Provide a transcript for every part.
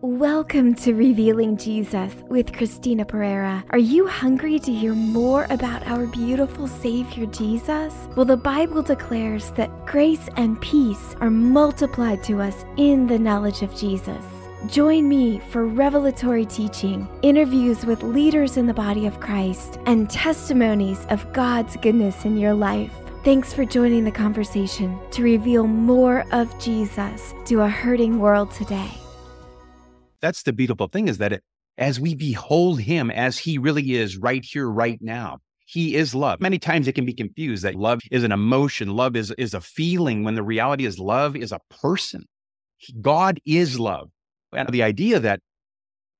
Welcome to Revealing Jesus with Christina Perera. Are you hungry to hear more about our beautiful Savior Jesus? Well, the Bible declares that grace and peace are multiplied to us in the knowledge of Jesus. Join me for revelatory teaching, interviews with leaders in the body of Christ, and testimonies of God's goodness in your life. Thanks for joining the conversation to reveal more of Jesus to a hurting world today. That's the beautiful thing is that it, as we behold him as he really is right here, right now, he is love. Many times it can be confused that love is an emotion, love is, is a feeling, when the reality is love is a person. God is love. And the idea that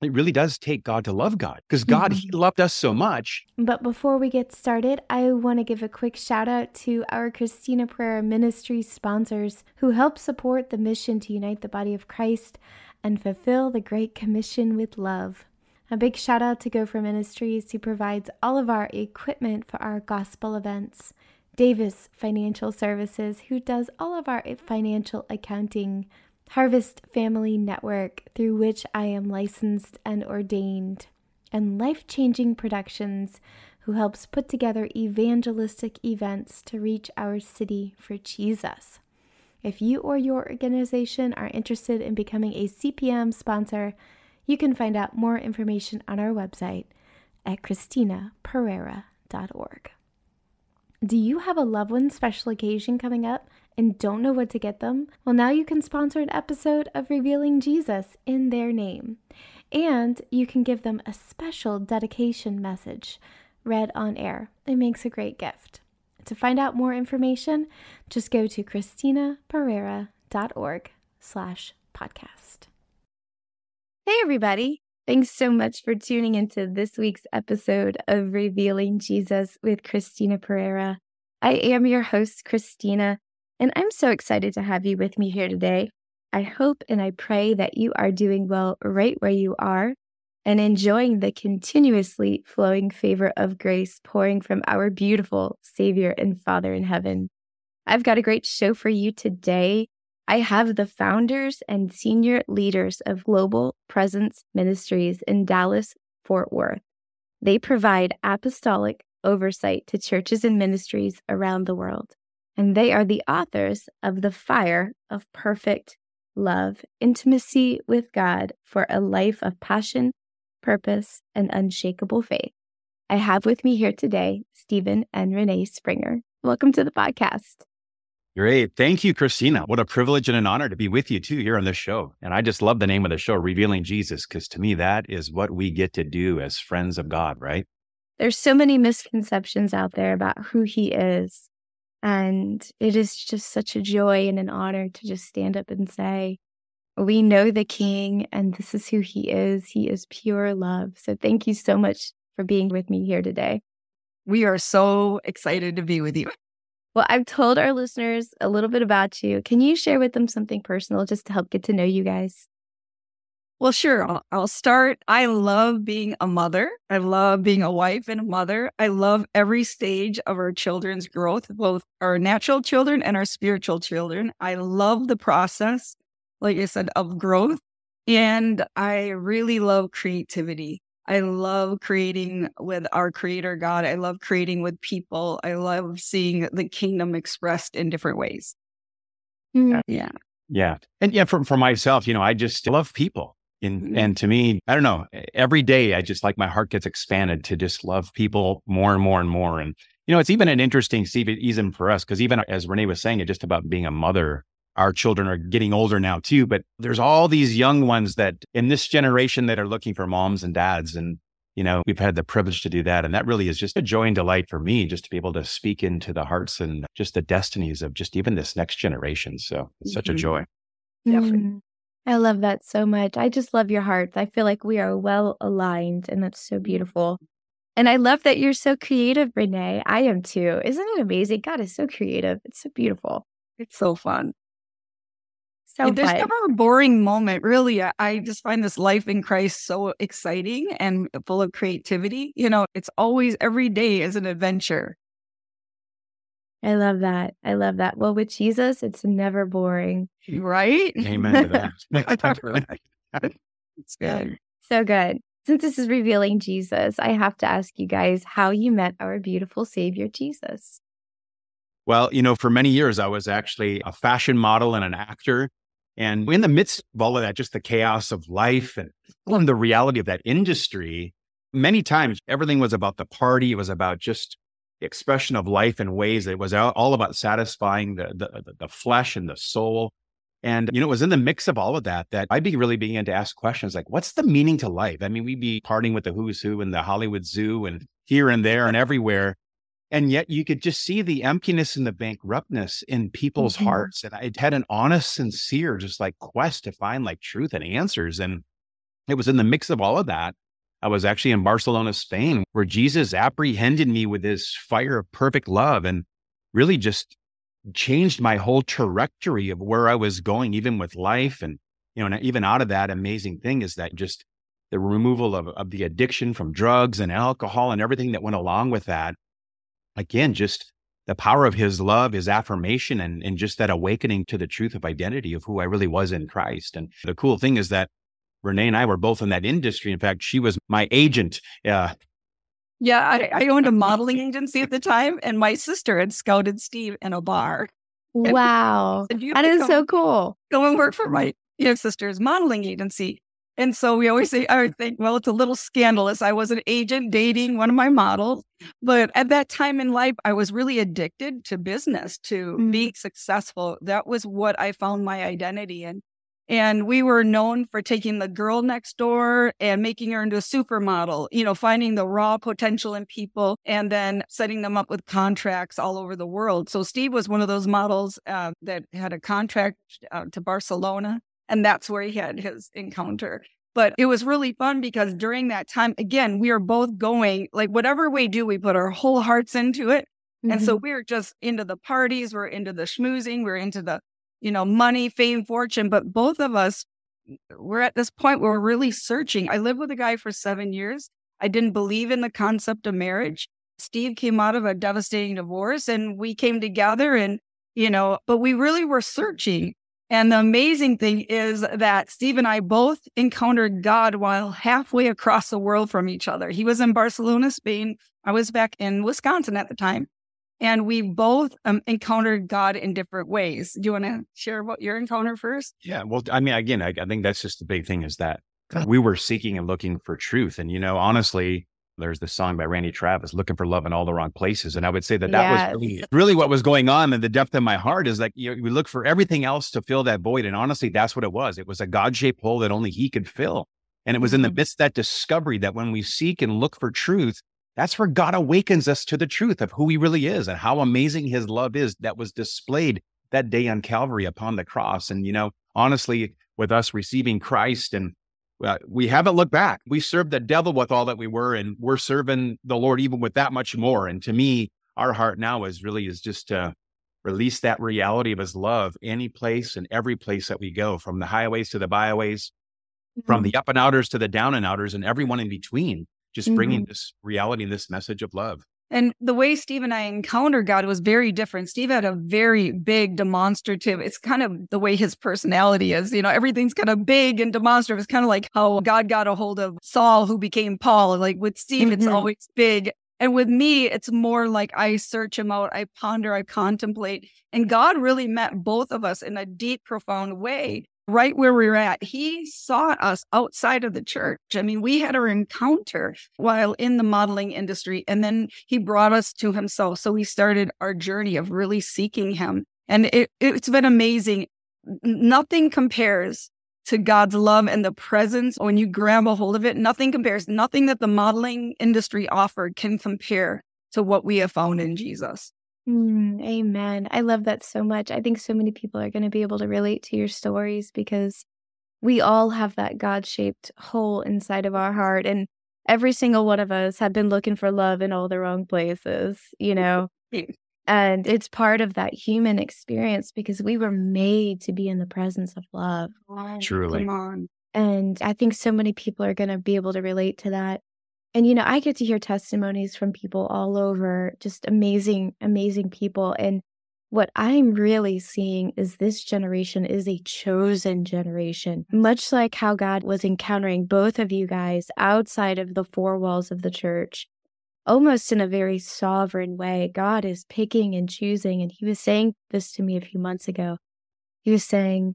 it really does take God to love God because God, mm-hmm. He loved us so much. But before we get started, I want to give a quick shout out to our Christina Perera Ministry sponsors who help support the mission to unite the body of Christ and fulfill the Great Commission with love. A big shout out to Gopher Ministries, who provides all of our equipment for our gospel events. Davis Financial Services, who does all of our financial accounting. Harvest Family Network, through which I am licensed and ordained. And Life Changing Productions, who helps put together evangelistic events to reach our city for Jesus. If you or your organization are interested in becoming a CPM sponsor, you can find out more information on our website at christinaperera.org. Do you have a loved one special occasion coming up and don't know what to get them? Well, now you can sponsor an episode of Revealing Jesus in their name. And you can give them a special dedication message read on air. It makes a great gift. To find out more information, just go to christinaperera.org slash podcast. Hey, everybody. Thanks so much for tuning into this week's episode of Revealing Jesus with Christina Perera. I am your host, Christina, and I'm so excited to have you with me here today. I hope and I pray that you are doing well right where you are and enjoying the continuously flowing favor of grace pouring from our beautiful Savior and Father in heaven. I've got a great show for you today. I have the founders and senior leaders of Global Presence Ministries in Dallas, Fort Worth. They provide apostolic oversight to churches and ministries around the world. And they are the authors of The Fire of Perfect Love Intimacy with God for a Life of Passion purpose, and unshakable faith. I have with me here today Steven and Rene Springer. Welcome to the podcast. Great. Thank you, Christina. What a privilege and an honor to be with you too here on this show. And I just love the name of the show, Revealing Jesus, because to me, that is what we get to do as friends of God, right? There's so many misconceptions out there about who he is. And it is just such a joy and an honor to just stand up and say, we know the King, and this is who he is. He is pure love. So thank you so much for being with me here today. We are so excited to be with you. Well, I've told our listeners a little bit about you. Can you share with them something personal just to help get to know you guys? Well, sure. I'll, I'll, start. I love being a mother. I love being a wife and a mother. I love every stage of our children's growth, both our natural children and our spiritual children. I love the process like I said, of growth. And I really love creativity. I love creating with our creator God. I love creating with people. I love seeing the kingdom expressed in different ways. Mm. Yeah. Yeah. And yeah, for, for myself, you know, I just love people. And, mm-hmm. and to me, I don't know, every day I just like my heart gets expanded to just love people more and more and more. And, you know, it's even an interesting season for us because even as Rene was saying, it just about being a mother our children are getting older now too, but there's all these young ones that in this generation that are looking for moms and dads. And, you know, we've had the privilege to do that. And that really is just a joy and delight for me just to be able to speak into the hearts and just the destinies of just even this next generation. So it's mm-hmm. such a mm-hmm. joy. Mm. I love that so much. I just love your hearts. I feel like we are well aligned, and that's so beautiful. And I love that you're so creative, Rene. I am too. Isn't it amazing? God is so creative. It's so beautiful. It's so fun. So there's never a boring moment, really. I just find this life in Christ so exciting and full of creativity. You know, it's always every day is an adventure. I love that. I love that. Well, with Jesus, it's never boring. Right? Amen to that. It's good. So good. Since this is revealing Jesus, I have to ask you guys how you met our beautiful Savior, Jesus. Well, you know, for many years, I was actually a fashion model and an actor. And in the midst of all of that, just the chaos of life and, and the reality of that industry, many times everything was about the party. It was about just expression of life in ways that was all about satisfying the, the, the flesh and the soul. And, you know, it was in the mix of all of that that I'd be really began to ask questions like, what's the meaning to life? I mean, we'd be partying with the who's who and the Hollywood Zoo and here and there and everywhere. And yet you could just see the emptiness and the bankruptness in people's mm-hmm. hearts. And I had an honest, sincere, just like quest to find like truth and answers. And it was in the mix of all of that. I was actually in Barcelona, Spain, where Jesus apprehended me with his fire of perfect love and really just changed my whole trajectory of where I was going, even with life. And, you know, and even out of that amazing thing is that just the removal of, of the addiction from drugs and alcohol and everything that went along with that. Again, just the power of his love, his affirmation, and, and just that awakening to the truth of identity of who I really was in Christ. And the cool thing is that Renee and I were both in that industry. In fact, she was my agent. Uh, yeah, I, I, owned a modeling agency at the time, and my sister had scouted Steve in a bar. Wow, that is so cool. Go and work for my you know, sister's modeling agency. And so we always say, I would think, well, it's a little scandalous. I was an agent dating one of my models. But at that time in life, I was really addicted to business, to mm-hmm. being successful. That was what I found my identity in. And we were known for taking the girl next door and making her into a supermodel, you know, finding the raw potential in people and then setting them up with contracts all over the world. So Steve was one of those models uh, that had a contract uh, to Barcelona, and that's where he had his encounter. But it was really fun because during that time, again, we are both going like whatever we do, we put our whole hearts into it. Mm-hmm. And so mm-hmm. we we're just into the parties, we're into the schmoozing, we're into the you know, money, fame, fortune. But both of us, we're at this point where we're really searching. I lived with a guy for seven years. I didn't believe in the concept of marriage. Steve came out of a devastating divorce and we came together and, you know, but we really were searching. And the amazing thing is that Steve and I both encountered God while halfway across the world from each other. He was in Barcelona, Spain. I was back in Wisconsin at the time. And we both um, encountered God in different ways. Do you want to share about your encounter first? Yeah. Well, I mean, again, I, I think that's just the big thing is that we were seeking and looking for truth. And, you know, honestly, there's this song by Randy Travis, looking for love in all the wrong places. And I would say that that yes. was really, really what was going on in the depth of my heart is like, you know, we look for everything else to fill that void. And honestly, that's what it was. It was a God shaped hole that only he could fill. And it was in the mm-hmm. midst of that discovery that when we seek and look for truth, that's where God awakens us to the truth of who he really is and how amazing his love is that was displayed that day on Calvary upon the cross. And, you know, honestly, with us receiving Christ and uh, we haven't looked back. We served the devil with all that we were, and we're serving the Lord even with that much more. And to me, our heart now is really is just to release that reality of his love any place and every place that we go, from the highways to the byways, mm-hmm. from the up and outers to the down and outers, and everyone in between just bringing mm-hmm. this reality and this message of love. And the way Steve and I encountered God was very different. Steve had a very big demonstrative. It's kind of the way his personality is. You know, everything's kind of big and demonstrative. It's kind of like how God got a hold of Saul, who became Paul. Like with Steve, mm-hmm. it's always big. And with me, it's more like I search him out, I ponder, I contemplate. And God really met both of us in a deep, profound way right where we are at. He sought us outside of the church. I mean, we had our encounter while in the modeling industry, and then he brought us to himself. So we started our journey of really seeking him. And it, it's been amazing. Nothing compares to God's love and the presence when you grab a hold of it. Nothing compares. Nothing that the modeling industry offered can compare to what we have found in Jesus. Mm, amen. I love that so much. I think so many people are going to be able to relate to your stories because we all have that God shaped hole inside of our heart. And every single one of us have been looking for love in all the wrong places, you know? and it's part of that human experience because we were made to be in the presence of love. Truly. Come on. And I think so many people are going to be able to relate to that. And, you know, I get to hear testimonies from people all over, just amazing, amazing people. And what I'm really seeing is this generation is a chosen generation, much like how God was encountering both of you guys outside of the four walls of the church, almost in a very sovereign way. God is picking and choosing. And He was saying this to me a few months ago. He was saying,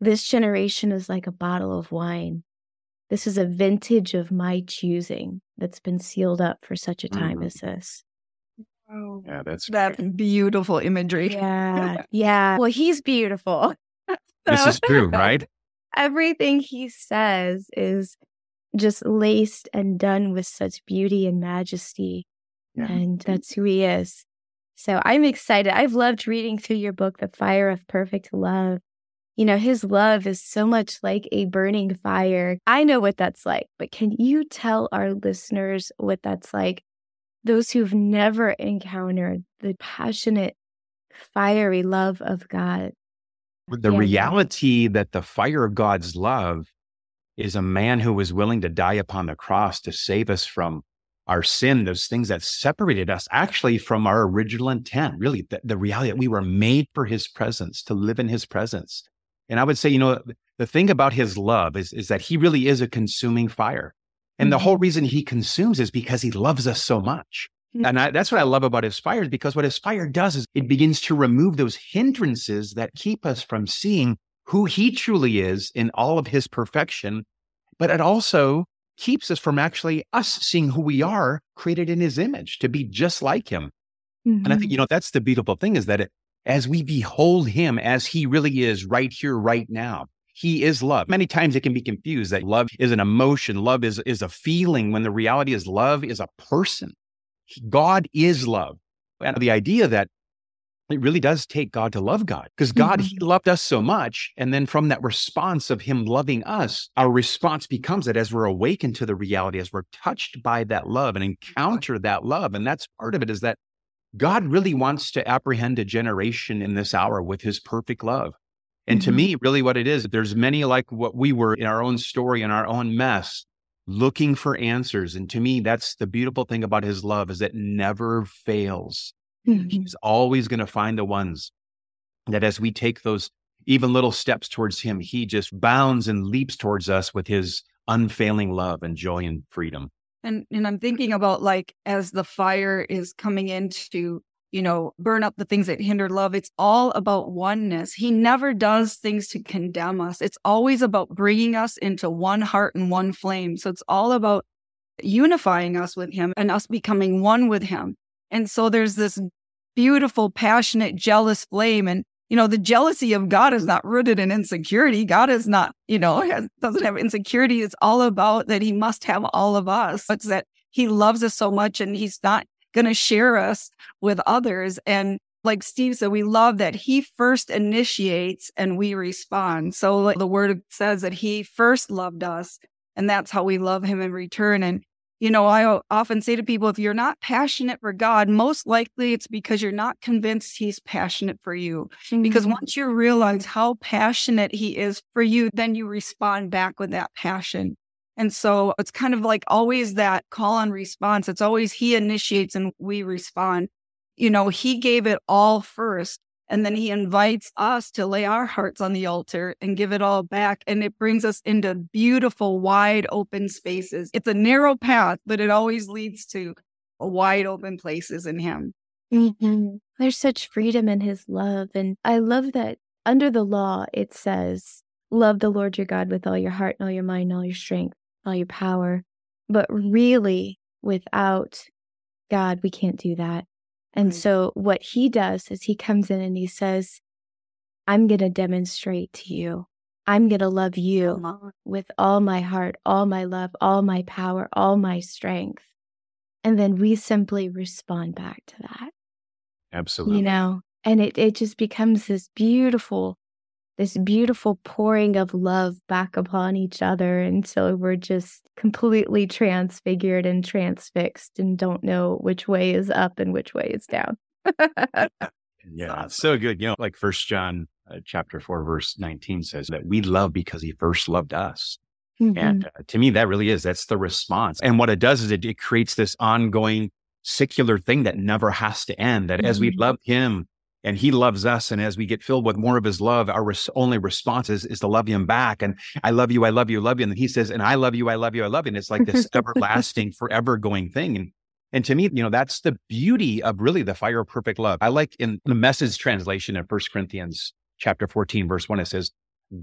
This generation is like a bottle of wine. This is a vintage of my choosing that's been sealed up for such a time mm-hmm. as this. Oh, yeah, that's that beautiful imagery. Yeah, yeah. Well, he's beautiful. this is true, right? Everything he says is just laced and done with such beauty and majesty. Yeah. And that's who he is. So I'm excited. I've loved reading through your book, The Fire of Perfect Love. You know, his love is so much like a burning fire. I know what that's like, but can you tell our listeners what that's like? those who've never encountered the passionate, fiery love of God. The yeah. reality that the fire of God's love is a man who was willing to die upon the cross to save us from our sin, those things that separated us actually from our original intent, really, the, the reality that we were made for his presence, to live in his presence. And I would say, you know, the thing about his love is, is that he really is a consuming fire. And the whole mm-hmm. reason he consumes is because he loves us so much. Mm-hmm. And I, that's what I love about his fire, because what his fire does is it begins to remove those hindrances that keep us from seeing who he truly is in all of his perfection. But it also keeps us from actually us seeing who we are created in his image to be just like him. Mm-hmm. And I think, you know, that's the beautiful thing is that it, as we behold him as he really is right here, right now, he is love. Many times it can be confused that love is an emotion, love is, is a feeling, when the reality is love is a person. God is love. And the idea that it really does take God to love God because God, mm-hmm. He loved us so much. And then from that response of Him loving us, our response becomes that as we're awakened to the reality, as we're touched by that love and encounter that love. And that's part of it is that God really wants to apprehend a generation in this hour with His perfect love. And mm-hmm. to me, really what it is, there's many like what we were in our own story, in our own mess, looking for answers. And to me, that's the beautiful thing about his love is it never fails. Mm-hmm. He's always going to find the ones that as we take those even little steps towards him, he just bounds and leaps towards us with his unfailing love and joy and freedom. And and I'm thinking about like as the fire is coming in to you know, burn up the things that hinder love. It's all about oneness. He never does things to condemn us. It's always about bringing us into one heart and one flame. So it's all about unifying us with Him and us becoming one with Him. And so there's this beautiful, passionate, jealous flame. And, you know, the jealousy of God is not rooted in insecurity. God is not, you know, has, doesn't have insecurity. It's all about that He must have all of us. It's that He loves us so much and He's not going to share us with others. And like Steve said, we love that he first initiates and we respond. So like the word says that he first loved us and that's how we love him in return. And, you know, I often say to people, if you're not passionate for God, most likely it's because you're not convinced he's passionate for you. Mm-hmm. Because once you realize how passionate he is for you, then you respond back with that passion. And so it's kind of like always that call and response. It's always he initiates and we respond. You know, he gave it all first. And then he invites us to lay our hearts on the altar and give it all back. And it brings us into beautiful, wide open spaces. It's a narrow path, but it always leads to wide open places in him. Mm-hmm. There's such freedom in his love. And I love that under the law, it says, Love the Lord your God with all your heart and all your mind and all your strength all your power. But really, without God, we can't do that. And right. so, what he does is he comes in and he says, I'm going to demonstrate to you. I'm going to love you with all my heart, all my love, all my power, all my strength. And then we simply respond back to that. Absolutely. You know, and it, it just becomes this beautiful this beautiful pouring of love back upon each other until we're just completely transfigured and transfixed and don't know which way is up and which way is down. yeah, so good. You know, like First John uh, chapter four, verse nineteen says that we love because He first loved us. Mm-hmm. And uh, to me, that really is that's the response. And what it does is it, it creates this ongoing secular thing that never has to end. That mm-hmm. as we mm-hmm. love Him and he loves us. And as we get filled with more of his love, our res- only response is, is to love him back. And I love you, I love you, I love you. And then he says, and I love you, I love you, I love you. And it's like this everlasting, forever going thing. And and to me, you know, that's the beauty of really the fire of perfect love. I like in the message translation of First Corinthians chapter 14, verse 1, it says,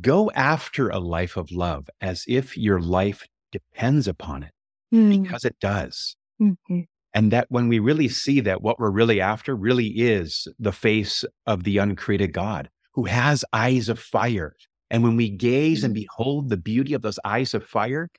Go after a life of love as if your life depends upon it, mm. because it does. Mm-hmm. And that when we really see that what we're really after really is the face of the uncreated God who has eyes of fire. And when we gaze and mm. behold the beauty of those eyes of fire,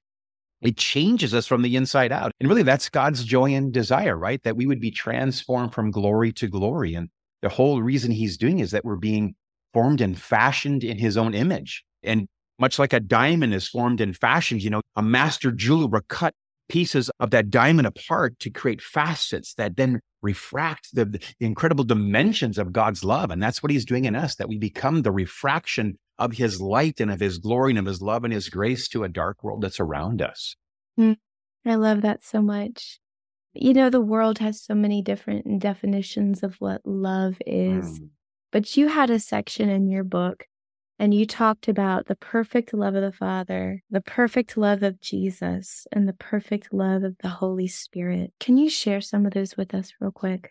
it changes us from the inside out. And really, that's God's joy and desire, right? That we would be transformed from glory to glory. And the whole reason he's doing is that we're being formed and fashioned in his own image. And much like a diamond is formed and fashioned, you know, a master jeweler cut pieces of that diamond apart to create facets that then refract the, the, incredible dimensions of God's love. And that's what he's doing in us, that we become the refraction of his light and of his glory and of his love and his grace to a dark world that's around us. Mm, I love that so much. You know, the world has so many different definitions of what love is, mm. but you had a section in your book and you talked about the perfect love of the Father, the perfect love of Jesus, and the perfect love of the Holy Spirit. Can you share some of those with us, real quick?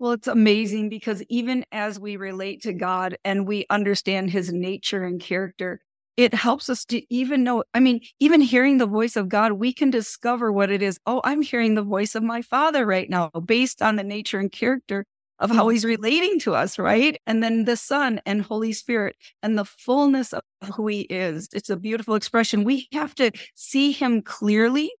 Well, it's amazing because even as we relate to God and we understand his nature and character, it helps us to even know. I mean, even hearing the voice of God, we can discover what it is. Oh, I'm hearing the voice of my Father right now, based on the nature and character of how mm-hmm. he's relating to us, right? And then the Son and Holy Spirit and the fullness of who he is. It's a beautiful expression. We have to see him clearly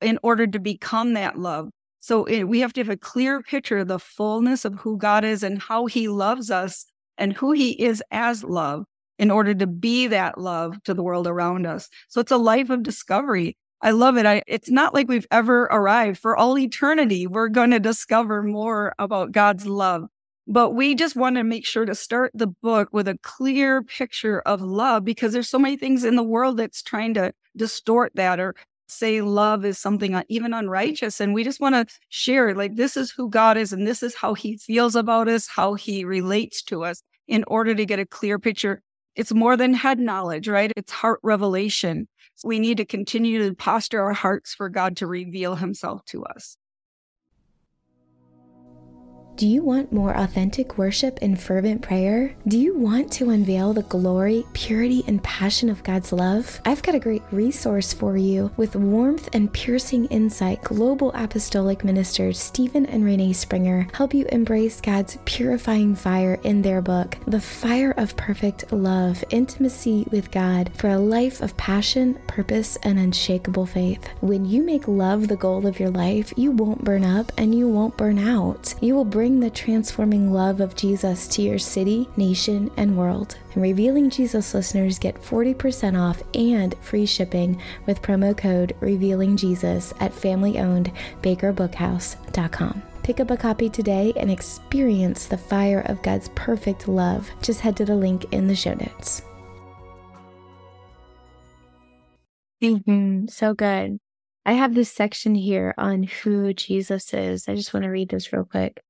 in order to become that love. So it, we have to have a clear picture of the fullness of who God is and how he loves us and who he is as love in order to be that love to the world around us. So it's a life of discovery. I love it. I, it's not like we've ever arrived. For all eternity, we're going to discover more about God's love. But we just want to make sure to start the book with a clear picture of love because there's so many things in the world that's trying to distort that or say love is something even unrighteous. And we just want to share like this is who God is and this is how he feels about us, how he relates to us in order to get a clear picture. It's more than head knowledge, right? It's heart revelation we need to continue to posture our hearts for God to reveal himself to us. Do you want more authentic worship and fervent prayer? Do you want to unveil the glory, purity, and passion of God's love? I've got a great resource for you. With warmth and piercing insight, global apostolic ministers Steven and Rene Springer help you embrace God's purifying fire in their book, The Fire of Perfect Love Intimacy with God for a Life of Passion, Purpose, and Unshakable Faith. When you make love the goal of your life, you won't burn up and you won't burn out. You will bring bring the transforming love of Jesus to your city, nation, and world. And Revealing Jesus listeners get 40% off and free shipping with promo code Revealing Jesus at family-owned bakerbookhouse.com. Pick up a copy today and experience the fire of God's perfect love. Just head to the link in the show notes. Mm-hmm. So good. I have this section here on who Jesus is. I just want to read this real quick.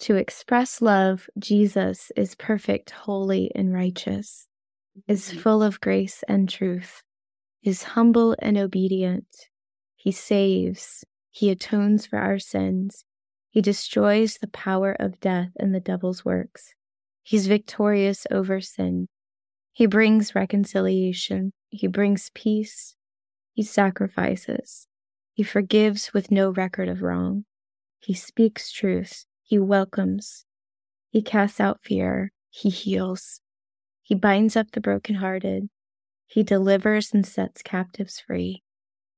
To express love, Jesus is perfect, holy, and righteous, is mm-hmm. full of grace and truth, is humble and obedient. He saves, he atones for our sins, he destroys the power of death and the devil's works. He's victorious over sin. He brings reconciliation. He brings peace. He sacrifices. He forgives with no record of wrong. He speaks truth. He welcomes. He casts out fear. He heals. He binds up the brokenhearted. He delivers and sets captives free.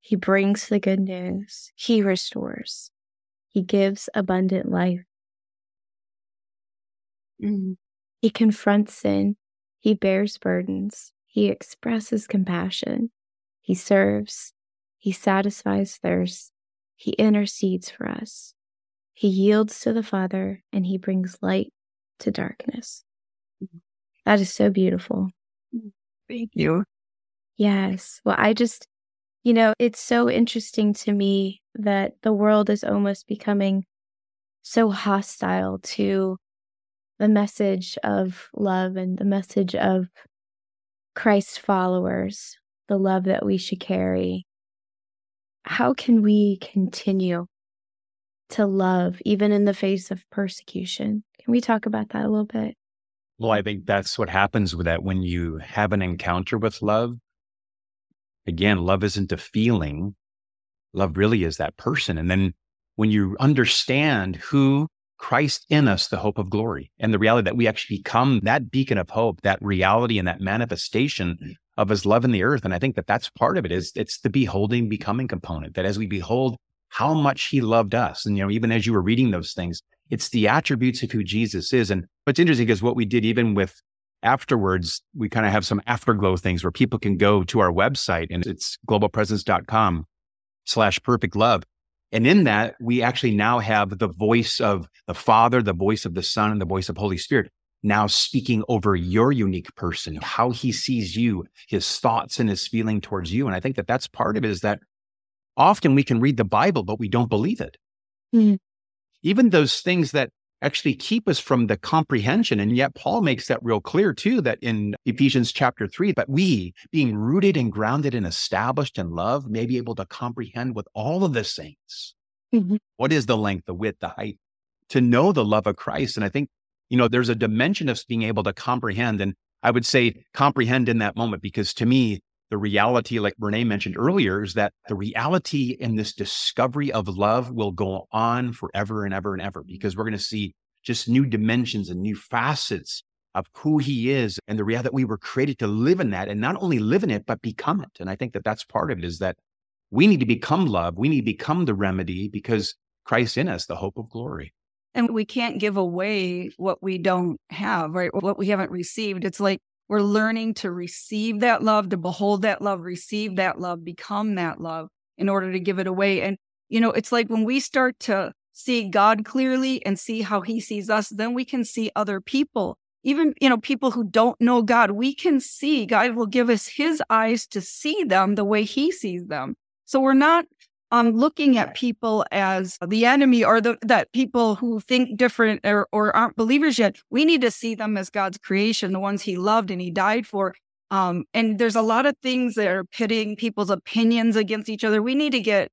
He brings the good news. He restores. He gives abundant life. Mm. He confronts sin. He bears burdens. He expresses compassion. He serves. He satisfies thirst. He intercedes for us. He yields to the Father and he brings light to darkness. That is so beautiful. Thank you. Yes. Well, I just, you know, it's so interesting to me that the world is almost becoming so hostile to the message of love and the message of Christ followers, the love that we should carry, how can we continue to love even in the face of persecution? Can we talk about that a little bit? Well, I think that's what happens with that when you have an encounter with love. Again, love isn't a feeling. Love really is that person. And then when you understand who Christ in us, the hope of glory, and the reality that we actually become that beacon of hope, that reality and that manifestation of his love in the earth. And I think that that's part of it is it's the beholding, becoming component that as we behold how much he loved us. And, you know, even as you were reading those things, it's the attributes of who Jesus is. And what's interesting is what we did even with afterwards, we kind of have some afterglow things where people can go to our website and it's globalpresence.com slash perfect love. And in that, we actually now have the voice of the Father, the voice of the Son, and the voice of Holy Spirit now speaking over your unique person, how he sees you, his thoughts and his feeling towards you. And I think that that's part of it is that often we can read the Bible, but we don't believe it. Mm-hmm. Even those things that actually keep us from the comprehension. And yet Paul makes that real clear too, that in Ephesians chapter three, but we being rooted and grounded and established in love may be able to comprehend with all of the saints. Mm-hmm. What is the length, the width, the height, to know the love of Christ. And I think, you know, there's a dimension of being able to comprehend. And I would say comprehend in that moment, because to me, the reality, like Rene mentioned earlier, is that the reality in this discovery of love will go on forever and ever and ever because we're going to see just new dimensions and new facets of who he is and the reality that we were created to live in that and not only live in it, but become it. And I think that that's part of it is that we need to become love. We need to become the remedy because Christ in us, the hope of glory. And we can't give away what we don't have, right? What we haven't received. It's like we're learning to receive that love, to behold that love, receive that love, become that love in order to give it away. And, you know, it's like when we start to see God clearly and see how he sees us, then we can see other people. Even, you know, people who don't know God, we can see God will give us his eyes to see them the way he sees them. So we're not um, looking at people as the enemy or the, that people who think different or, or aren't believers yet. We need to see them as God's creation, the ones he loved and he died for. Um, and there's a lot of things that are pitting people's opinions against each other. We need to get,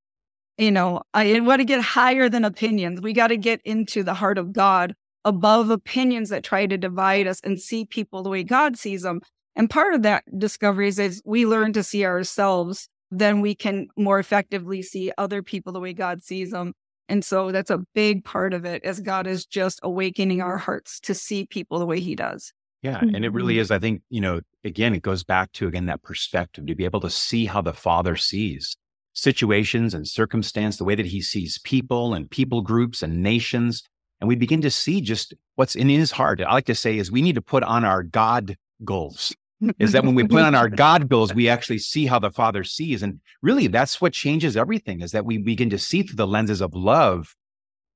you know, I want to get higher than opinions. We got to get into the heart of God above opinions that try to divide us and see people the way God sees them. And part of that discovery is, is we learn to see ourselves then we can more effectively see other people the way God sees them. And so that's a big part of it as God is just awakening our hearts to see people the way he does. Yeah. Mm-hmm. And it really mm-hmm. is, I think, you know, again, it goes back to, again, that perspective to be able to see how the Father sees situations and circumstance, the way that he sees people and people groups and nations. And we begin to see just what's in his heart. I like to say is we need to put on our God goals is that when we put on our God bills, we actually see how the Father sees. And really, that's what changes everything is that we begin to see through the lenses of love.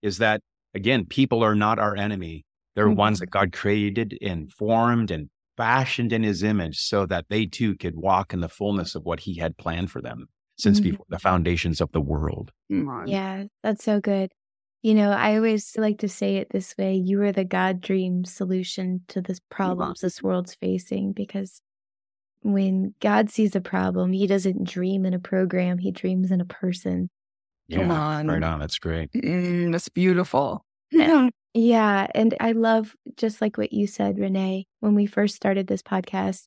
Is that, again, people are not our enemy. They're mm-hmm. ones that God created and formed and fashioned in his image so that they too could walk in the fullness of what he had planned for them since mm-hmm. before the foundations of the world. Yeah, that's so good. You know, I always like to say it this way you are the God dream solution to the problems this world's facing because when God sees a problem, he doesn't dream in a program, he dreams in a person. Yeah, Come on. Right on. That's great. Mm, that's beautiful. yeah. And I love just like what you said, Rene, when we first started this podcast,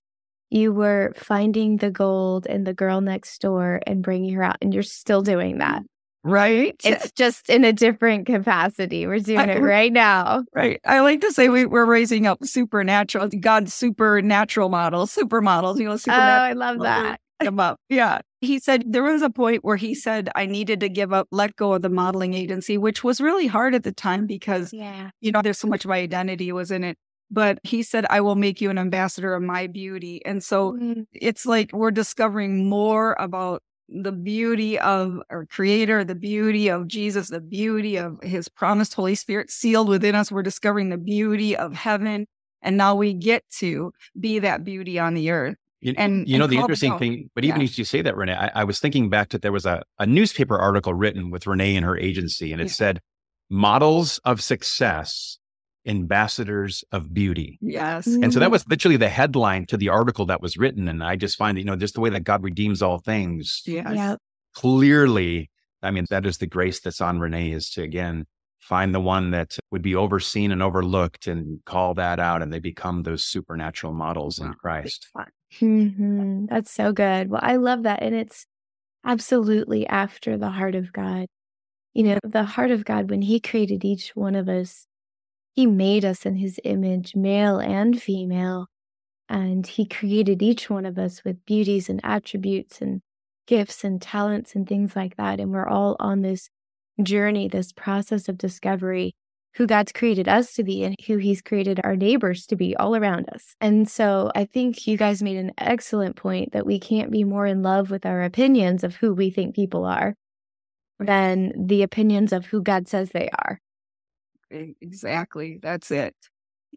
you were finding the gold in the girl next door and bringing her out, and you're still doing that. Right. It's just in a different capacity. We're doing I, it right now. Right. I like to say we, are raising up supernatural, God's supernatural models, supermodels, you know, Oh, I love that. Come up. Yeah. He said there was a point where he said I needed to give up, let go of the modeling agency, which was really hard at the time because, yeah. you know, there's so much of my identity was in it. But he said, I will make you an ambassador of my beauty. And so mm-hmm. it's like we're discovering more about the beauty of our creator, the beauty of Jesus, the beauty of his promised Holy Spirit sealed within us. We're discovering the beauty of heaven. And now we get to be that beauty on the earth. You, and you know, the interesting thing, but even yeah. as you say that, Rene, I, I, was thinking back to there was a, a newspaper article written with Rene and her agency, and it yeah. said, models of success ambassadors of beauty. Yes. And so that was literally the headline to the article that was written. And I just find, you know, just the way that God redeems all things. Yeah. Yep. Clearly, I mean, that is the grace that's on Rene is to, again, find the one that would be overseen and overlooked and call that out. And they become those supernatural models in Christ. Mm-hmm. That's so good. Well, I love that. And it's absolutely after the heart of God. You know, the heart of God, when He created each one of us, He made us in His image, male and female. And He created each one of us with beauties and attributes and gifts and talents and things like that. And we're all on this journey, this process of discovery who God's created us to be and who He's created our neighbors to be all around us. And so I think you guys made an excellent point that we can't be more in love with our opinions of who we think people are than the opinions of who God says they are. Exactly. That's it.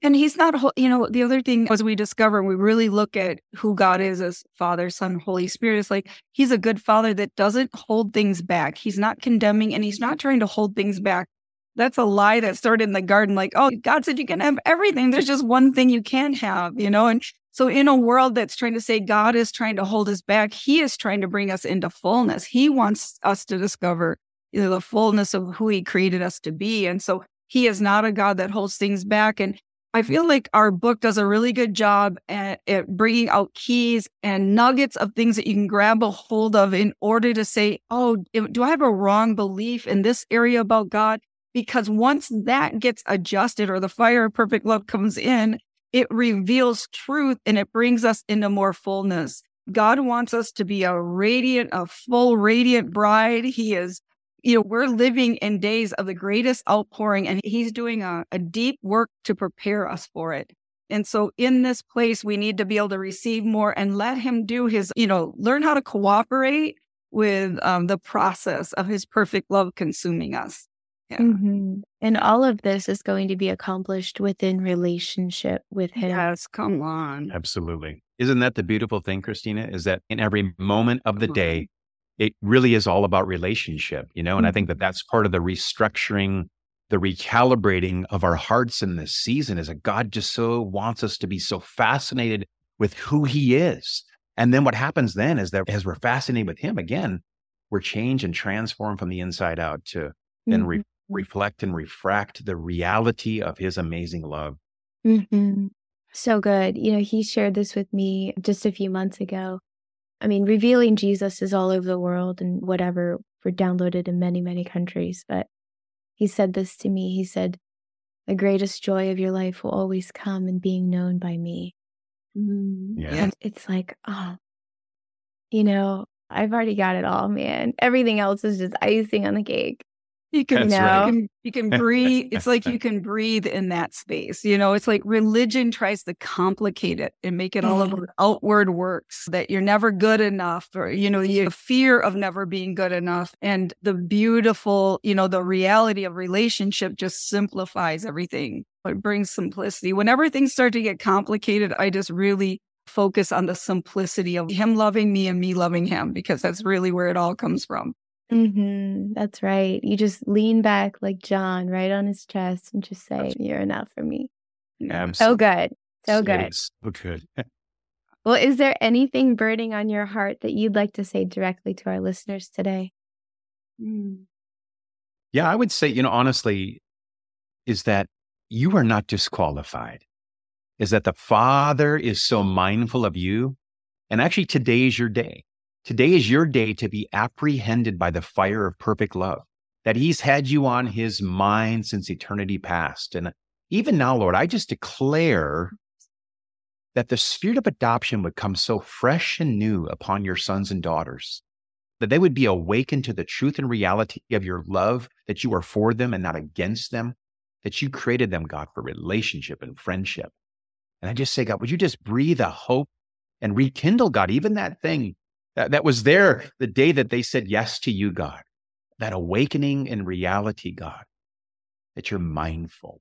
And he's not, you know, the other thing as we discover, we really look at who God is as Father, Son, Holy Spirit, is like he's a good father that doesn't hold things back. He's not condemning and he's not trying to hold things back. That's a lie that started in the garden, like, oh, God said you can have everything. There's just one thing you can't have, you know? And so, in a world that's trying to say God is trying to hold us back, He is trying to bring us into fullness. He wants us to discover you know, the fullness of who He created us to be. And so, He is not a God that holds things back. And I feel like our book does a really good job at, at, bringing out keys and nuggets of things that you can grab a hold of in order to say, oh, do I have a wrong belief in this area about God? Because once that gets adjusted or the fire of perfect love comes in, it reveals truth and it brings us into more fullness. God wants us to be a radiant, a full, radiant bride. He is, you know, we're living in days of the greatest outpouring, and He's doing a, a deep work to prepare us for it. And so in this place, we need to be able to receive more and let Him do His, you know, learn how to cooperate with um, the process of His perfect love consuming us. Yeah. Mm-hmm. And all of this is going to be accomplished within relationship with Him. Yes, come on. Absolutely. Isn't that the beautiful thing, Christina? Is that in every moment of the day, it really is all about relationship, you know? And mm-hmm. I think that mm-hmm. that's part of the restructuring, the recalibrating of our hearts in this season is that God just so wants us to be so fascinated with who He is. And then what happens then is that as we're fascinated with Him again, we're changed and transformed from the inside out to then re- reflect and refract the reality of his amazing love. Mm-hmm. So good. You know, he shared this with me just a few months ago. I mean, revealing Jesus is all over the world and whatever, we're downloaded in many, many countries. But he said this to me. He said, The greatest joy of your life will always come in being known by me. Mm-hmm. Yeah. And it's like, oh, you know, I've already got it all, man. Everything else is just icing on the cake. You can, you, right. can, you can breathe. It's like you can breathe in that space. You know, it's like religion tries to complicate it and make it all about mm-hmm. outward works that you're never good enough or, you know, the fear of never being good enough. And the beautiful, you know, the reality of relationship just simplifies everything. It brings simplicity. Whenever things start to get complicated, I just really focus on the simplicity of him loving me and me loving him because that's really where it all comes from. Mm-hmm. That's right. You just lean back like John right on his chest and just say, You're enough for me. Absolutely. So good. So good. So good. well, is there anything burning on your heart that you'd like to say directly to our listeners today? Mm. Yeah, I would say, you know, honestly, is that you are not disqualified. Is that the Father is so mindful of you. And actually, today is your day. Today is your day to be apprehended by the fire of perfect love, that He's had you on His mind since eternity past. And even now, Lord, I just declare that the spirit of adoption would come so fresh and new upon your sons and daughters, that they would be awakened to the truth and reality of your love, that you are for them and not against them, that you created them, God, for relationship and friendship. And I just say, God, would you just breathe a hope and rekindle, God, even that thing that, that was there the day that they said yes to you, God. That awakening in reality, God, that you're mindful.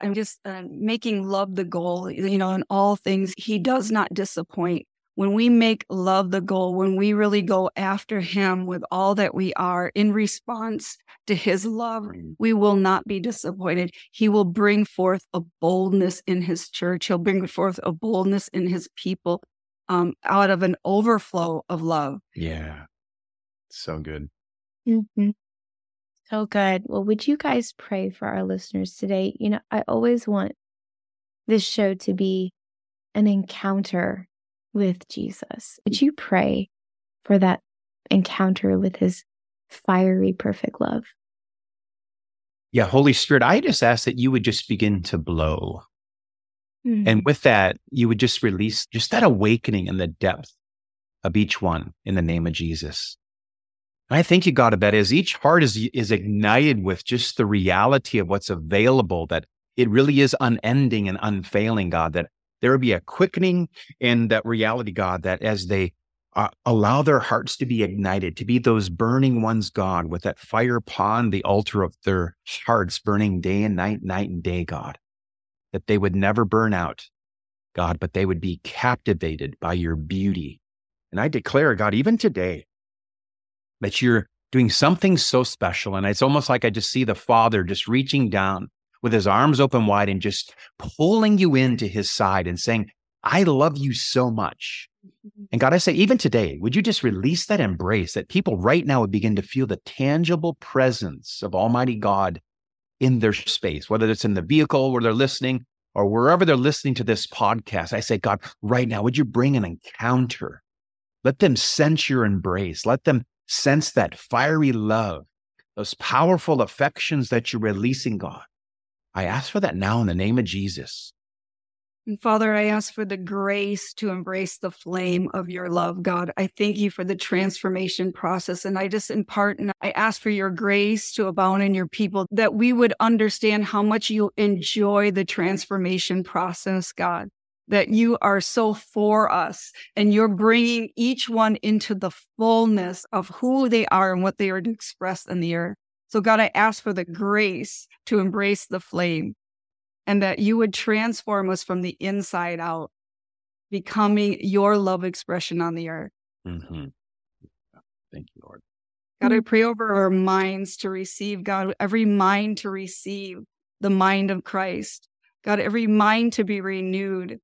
I'm just uh, making love the goal, you know, in all things. He does not disappoint. when we make love the goal, when we really go after him with all that we are in response to his love, we will not be disappointed. He will bring forth a boldness in his church. He'll bring forth a boldness in his people um, out of an overflow of love. Yeah. So good. Mm-hmm. So good. Well, would you guys pray for our listeners today? You know, I always want this show to be an encounter with Jesus. Would you pray for that encounter with his fiery, perfect love? Yeah, Holy Spirit, I just ask that you would just begin to blow. Mm-hmm. And with that, you would just release just that awakening in the depth of each one in the name of Jesus. And I thank you, God, that as each heart is, is ignited with just the reality of what's available, that it really is unending and unfailing, God, that there would be a quickening in that reality, God, that as they uh, allow their hearts to be ignited, to be those burning ones, God, with that fire upon the altar of their hearts, burning day and night, night and day, God, that they would never burn out, God, but they would be captivated by your beauty. And I declare, God, even today, that you're doing something so special. And it's almost like I just see the Father just reaching down with his arms open wide and just pulling you into his side and saying, I love you so much. Mm-hmm. And God, I say, even today, would you just release that embrace that people right now would begin to feel the tangible presence of Almighty God in their space, whether it's in the vehicle where they're listening or wherever they're listening to this podcast. I say, God, right now, would you bring an encounter? Let them sense your embrace. Let them sense that fiery love, those powerful affections that you're releasing, God. I ask for that now in the name of Jesus. And Father, I ask for the grace to embrace the flame of your love, God. I thank you for the transformation process. And I just impart and I ask for your grace to abound in your people, that we would understand how much you enjoy the transformation process, God. That you are so for us and you're bringing each one into the fullness of who they are and what they are to express in the earth. So, God, I ask for the grace to embrace the flame and that you would transform us from the inside out, becoming your love expression on the earth. Mm-hmm. Thank you, Lord. God, I pray over our minds to receive, God, every mind to receive the mind of Christ. God, every mind to be renewed,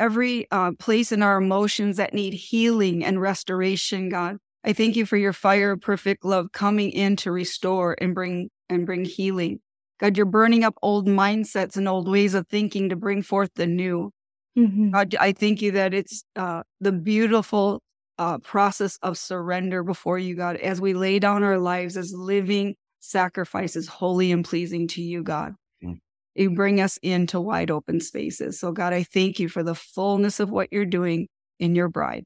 every uh, place in our emotions that need healing and restoration, God. I thank you for your fire of perfect love coming in to restore and bring and bring healing. God, you're burning up old mindsets and old ways of thinking to bring forth the new. Mm-hmm. God, I thank you that it's uh, the beautiful uh, process of surrender before you, God, as we lay down our lives as living sacrifices, holy and pleasing to you, God. Mm-hmm. You bring us into wide open spaces. So, God, I thank you for the fullness of what you're doing in your bride.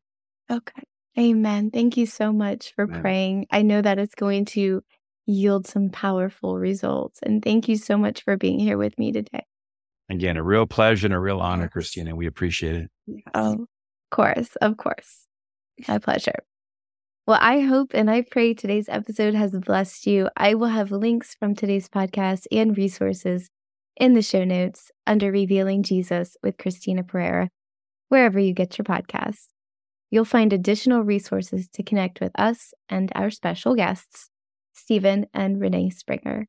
Okay. Amen. Thank you so much for Amen. praying. I know that it's going to yield some powerful results. And thank you so much for being here with me today. Again, a real pleasure and a real honor, Christina. We appreciate it. Oh, of course. Of course. My pleasure. Well, I hope and I pray today's episode has blessed you. I will have links from today's podcast and resources in the show notes under Revealing Jesus with Christina Perera, wherever you get your podcasts. You'll find additional resources to connect with us and our special guests, Steven and Rene Springer.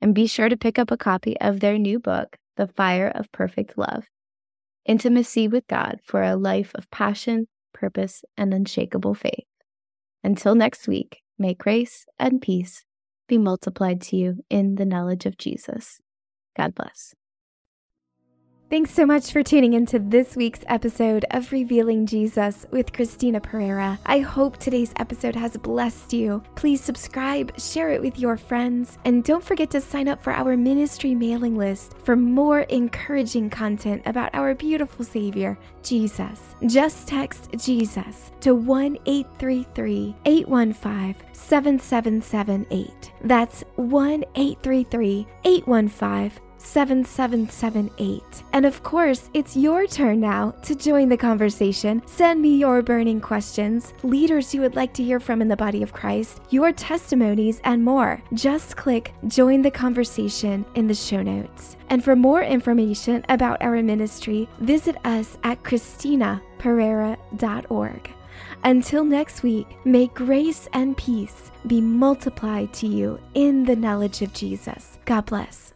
And be sure to pick up a copy of their new book, The Fire of Perfect Love Intimacy with God for a Life of Passion, Purpose, and Unshakable Faith. Until next week, may grace and peace be multiplied to you in the knowledge of Jesus. God bless. Thanks so much for tuning into this week's episode of Revealing Jesus with Christina Perera. I hope today's episode has blessed you. Please subscribe, share it with your friends, and don't forget to sign up for our ministry mailing list for more encouraging content about our beautiful Savior, Jesus. Just text Jesus to 1 833 815 7778. That's 1 833 815 7778. And of course, it's your turn now to join the conversation. Send me your burning questions, leaders you would like to hear from in the body of Christ, your testimonies, and more. Just click Join the Conversation in the show notes. And for more information about our ministry, visit us at ChristinaPerera.org. Until next week, may grace and peace be multiplied to you in the knowledge of Jesus. God bless.